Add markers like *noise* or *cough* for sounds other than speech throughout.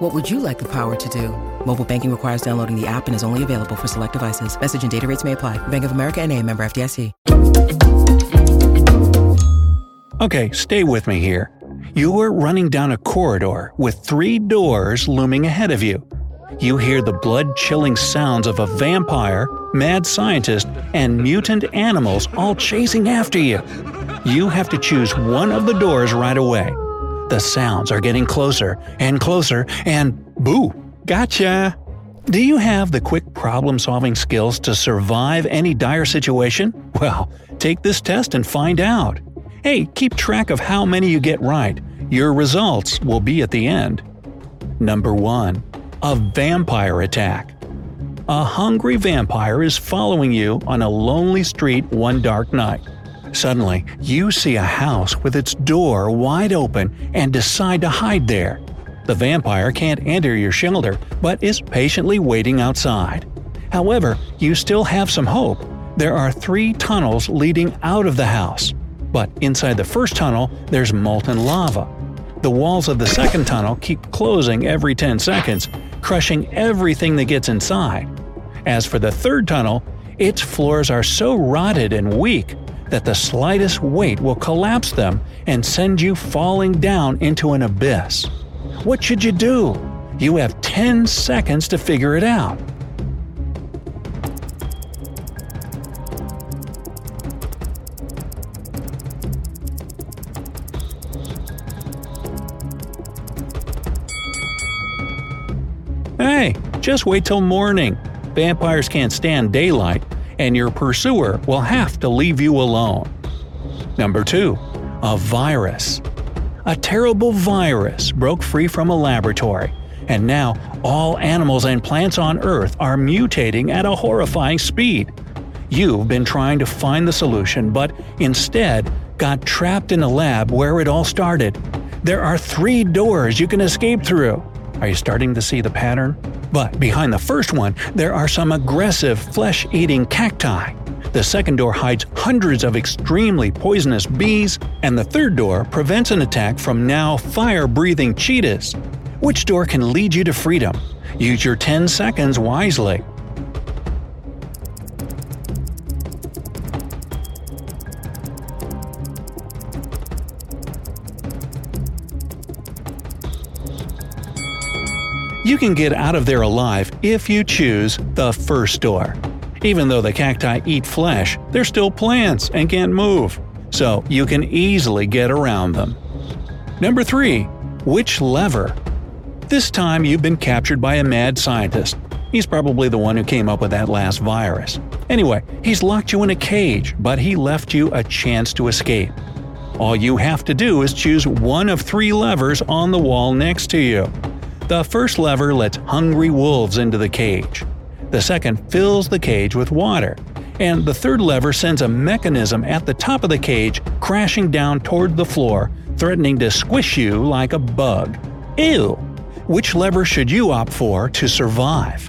What would you like the power to do? Mobile banking requires downloading the app and is only available for select devices. Message and data rates may apply. Bank of America and a member FDIC. Okay, stay with me here. You are running down a corridor with three doors looming ahead of you. You hear the blood chilling sounds of a vampire, mad scientist, and mutant animals all chasing after you. You have to choose one of the doors right away. The sounds are getting closer and closer, and boo! Gotcha! Do you have the quick problem solving skills to survive any dire situation? Well, take this test and find out. Hey, keep track of how many you get right. Your results will be at the end. Number 1. A vampire attack. A hungry vampire is following you on a lonely street one dark night. Suddenly, you see a house with its door wide open and decide to hide there. The vampire can't enter your shelter, but is patiently waiting outside. However, you still have some hope. There are three tunnels leading out of the house. But inside the first tunnel, there's molten lava. The walls of the second tunnel keep closing every 10 seconds, crushing everything that gets inside. As for the third tunnel, its floors are so rotted and weak that the slightest weight will collapse them and send you falling down into an abyss. What should you do? You have 10 seconds to figure it out. Hey, just wait till morning. Vampires can't stand daylight, and your pursuer will have to leave you alone. Number 2. A virus. A terrible virus broke free from a laboratory, and now all animals and plants on Earth are mutating at a horrifying speed. You've been trying to find the solution, but instead got trapped in a lab where it all started. There are three doors you can escape through. Are you starting to see the pattern? But behind the first one, there are some aggressive, flesh eating cacti. The second door hides hundreds of extremely poisonous bees, and the third door prevents an attack from now fire breathing cheetahs. Which door can lead you to freedom? Use your 10 seconds wisely. You can get out of there alive if you choose the first door. Even though the cacti eat flesh, they're still plants and can't move, so you can easily get around them. Number 3. Which lever? This time you've been captured by a mad scientist. He's probably the one who came up with that last virus. Anyway, he's locked you in a cage, but he left you a chance to escape. All you have to do is choose one of three levers on the wall next to you. The first lever lets hungry wolves into the cage. The second fills the cage with water. And the third lever sends a mechanism at the top of the cage crashing down toward the floor, threatening to squish you like a bug. Ew! Which lever should you opt for to survive?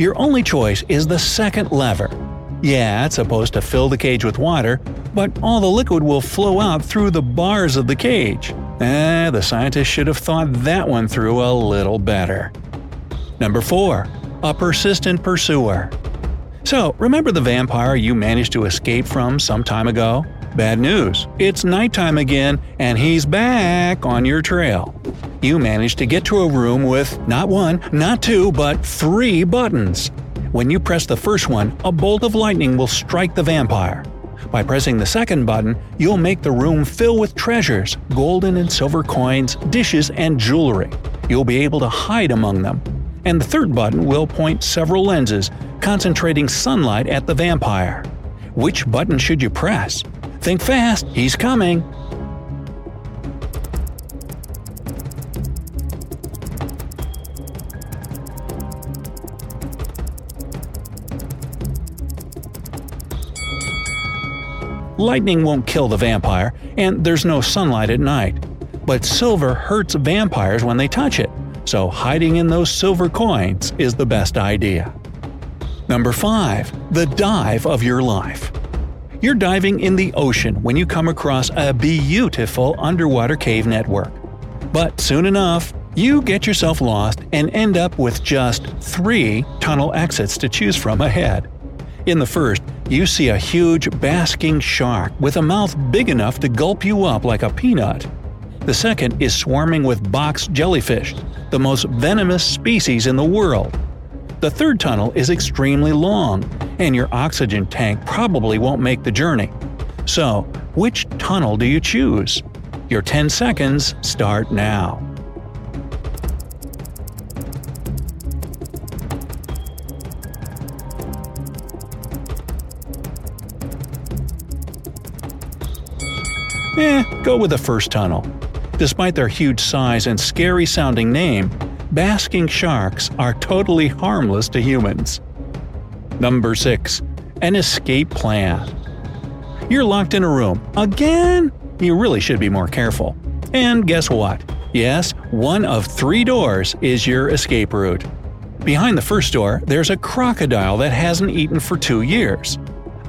Your only choice is the second lever. Yeah, it's supposed to fill the cage with water, but all the liquid will flow out through the bars of the cage. Eh, the scientists should have thought that one through a little better. Number 4. A persistent pursuer. So, remember the vampire you managed to escape from some time ago? Bad news, it's nighttime again, and he's back on your trail. You manage to get to a room with not one, not two, but three buttons. When you press the first one, a bolt of lightning will strike the vampire. By pressing the second button, you'll make the room fill with treasures, golden and silver coins, dishes, and jewelry. You'll be able to hide among them. And the third button will point several lenses, concentrating sunlight at the vampire. Which button should you press? Think fast, he's coming! Lightning won't kill the vampire, and there's no sunlight at night. But silver hurts vampires when they touch it, so hiding in those silver coins is the best idea. Number 5. The dive of your life. You're diving in the ocean when you come across a beautiful underwater cave network. But soon enough, you get yourself lost and end up with just three tunnel exits to choose from ahead. In the first, you see a huge basking shark with a mouth big enough to gulp you up like a peanut. The second is swarming with box jellyfish, the most venomous species in the world. The third tunnel is extremely long, and your oxygen tank probably won't make the journey. So, which tunnel do you choose? Your 10 seconds start now. Eh, go with the first tunnel. Despite their huge size and scary sounding name, basking sharks are totally harmless to humans. Number 6. An escape plan. You're locked in a room. Again? You really should be more careful. And guess what? Yes, one of three doors is your escape route. Behind the first door, there's a crocodile that hasn't eaten for two years.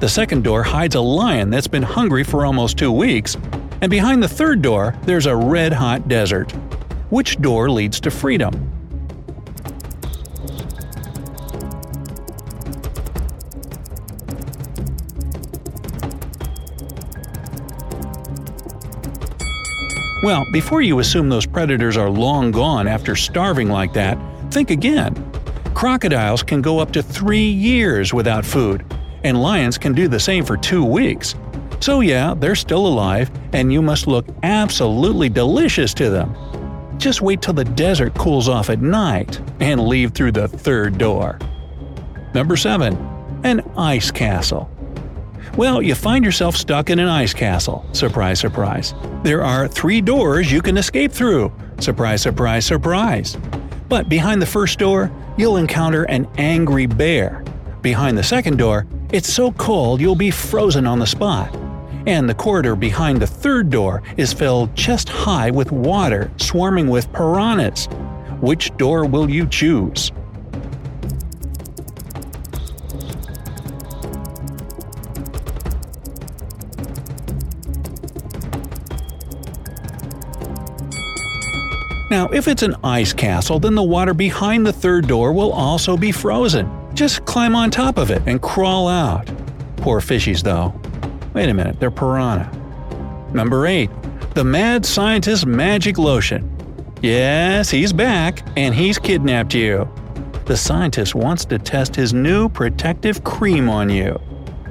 The second door hides a lion that's been hungry for almost two weeks, and behind the third door, there's a red hot desert. Which door leads to freedom? Well, before you assume those predators are long gone after starving like that, think again. Crocodiles can go up to three years without food, and lions can do the same for two weeks. So, yeah, they're still alive, and you must look absolutely delicious to them. Just wait till the desert cools off at night and leave through the third door. Number 7. An Ice Castle. Well, you find yourself stuck in an ice castle. Surprise, surprise. There are three doors you can escape through. Surprise, surprise, surprise. But behind the first door, you'll encounter an angry bear. Behind the second door, it's so cold you'll be frozen on the spot and the corridor behind the third door is filled chest high with water swarming with piranhas. Which door will you choose? Now, if it's an ice castle, then the water behind the third door will also be frozen. Just climb on top of it and crawl out. Poor fishies, though. Wait a minute, they're piranha. Number 8. The Mad Scientist Magic Lotion. Yes, he's back, and he's kidnapped you. The scientist wants to test his new protective cream on you.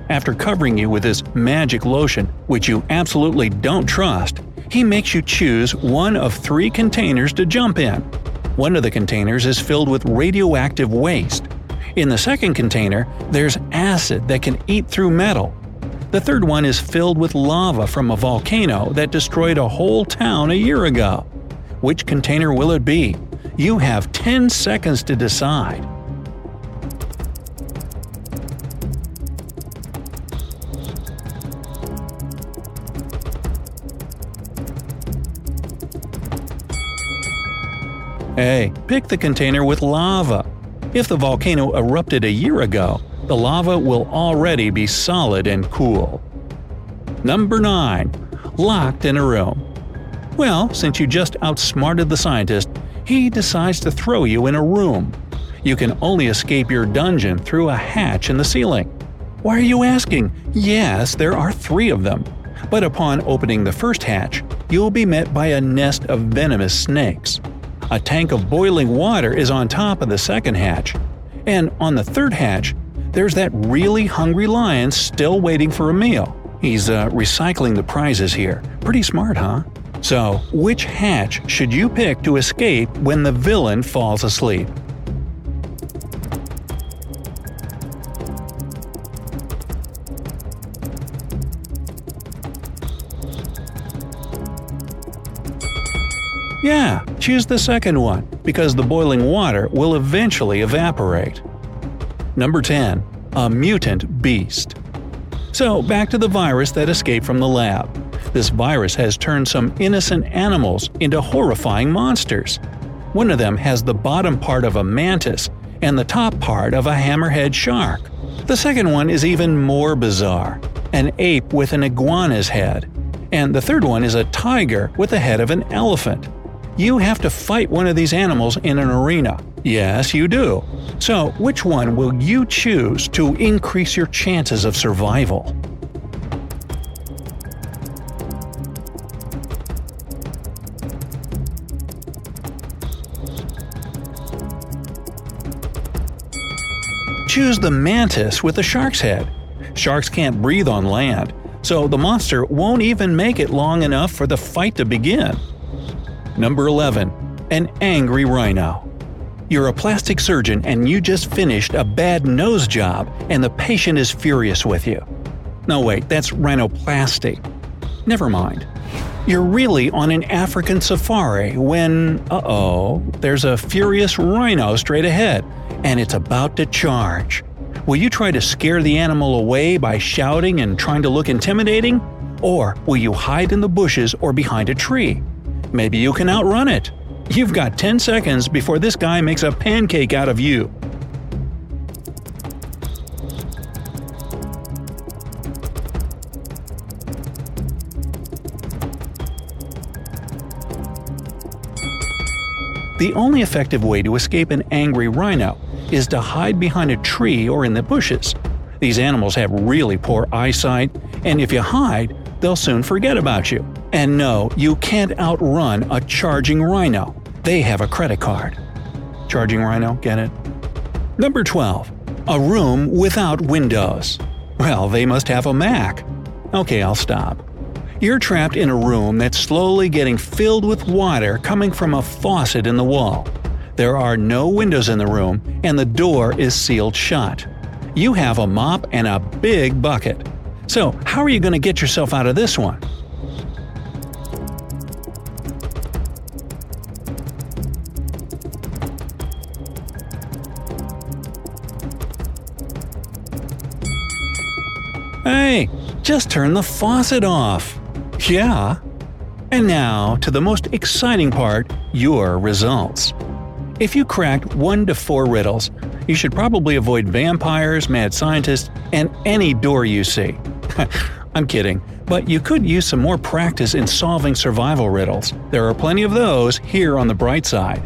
After covering you with his magic lotion, which you absolutely don't trust, he makes you choose one of three containers to jump in. One of the containers is filled with radioactive waste. In the second container, there's acid that can eat through metal. The third one is filled with lava from a volcano that destroyed a whole town a year ago. Which container will it be? You have 10 seconds to decide. Hey, pick the container with lava. If the volcano erupted a year ago, the lava will already be solid and cool. Number 9. Locked in a room. Well, since you just outsmarted the scientist, he decides to throw you in a room. You can only escape your dungeon through a hatch in the ceiling. Why are you asking? Yes, there are three of them. But upon opening the first hatch, you'll be met by a nest of venomous snakes. A tank of boiling water is on top of the second hatch. And on the third hatch, there's that really hungry lion still waiting for a meal. He's uh, recycling the prizes here. Pretty smart, huh? So, which hatch should you pick to escape when the villain falls asleep? Yeah, choose the second one, because the boiling water will eventually evaporate. Number 10. A mutant beast. So, back to the virus that escaped from the lab. This virus has turned some innocent animals into horrifying monsters. One of them has the bottom part of a mantis and the top part of a hammerhead shark. The second one is even more bizarre an ape with an iguana's head. And the third one is a tiger with the head of an elephant. You have to fight one of these animals in an arena. Yes, you do. So, which one will you choose to increase your chances of survival? Choose the mantis with the shark's head. Sharks can't breathe on land, so the monster won't even make it long enough for the fight to begin. Number 11. An angry rhino. You're a plastic surgeon and you just finished a bad nose job, and the patient is furious with you. No, wait, that's rhinoplasty. Never mind. You're really on an African safari when, uh oh, there's a furious rhino straight ahead, and it's about to charge. Will you try to scare the animal away by shouting and trying to look intimidating? Or will you hide in the bushes or behind a tree? Maybe you can outrun it. You've got 10 seconds before this guy makes a pancake out of you. The only effective way to escape an angry rhino is to hide behind a tree or in the bushes. These animals have really poor eyesight, and if you hide, they'll soon forget about you. And no, you can't outrun a charging rhino. They have a credit card. Charging rhino, get it? Number 12. A room without windows. Well, they must have a Mac. Okay, I'll stop. You're trapped in a room that's slowly getting filled with water coming from a faucet in the wall. There are no windows in the room, and the door is sealed shut. You have a mop and a big bucket. So, how are you going to get yourself out of this one? Just turn the faucet off. Yeah. And now to the most exciting part your results. If you cracked 1 to 4 riddles, you should probably avoid vampires, mad scientists, and any door you see. *laughs* I'm kidding, but you could use some more practice in solving survival riddles. There are plenty of those here on the bright side.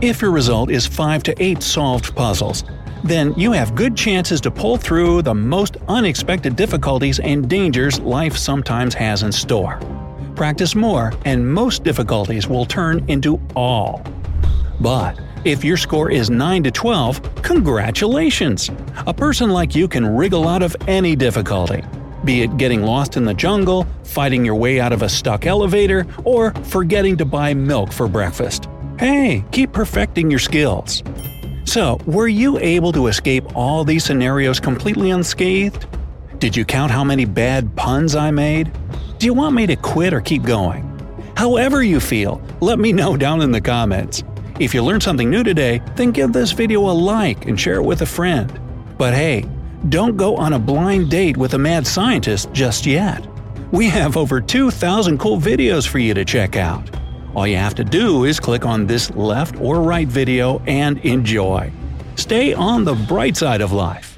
If your result is 5 to 8 solved puzzles, then you have good chances to pull through the most unexpected difficulties and dangers life sometimes has in store. Practice more, and most difficulties will turn into all. But if your score is 9 to 12, congratulations! A person like you can wriggle out of any difficulty. Be it getting lost in the jungle, fighting your way out of a stuck elevator, or forgetting to buy milk for breakfast. Hey, keep perfecting your skills. So, were you able to escape all these scenarios completely unscathed? Did you count how many bad puns I made? Do you want me to quit or keep going? However you feel, let me know down in the comments. If you learned something new today, then give this video a like and share it with a friend. But hey, don't go on a blind date with a mad scientist just yet. We have over 2,000 cool videos for you to check out. All you have to do is click on this left or right video and enjoy. Stay on the bright side of life.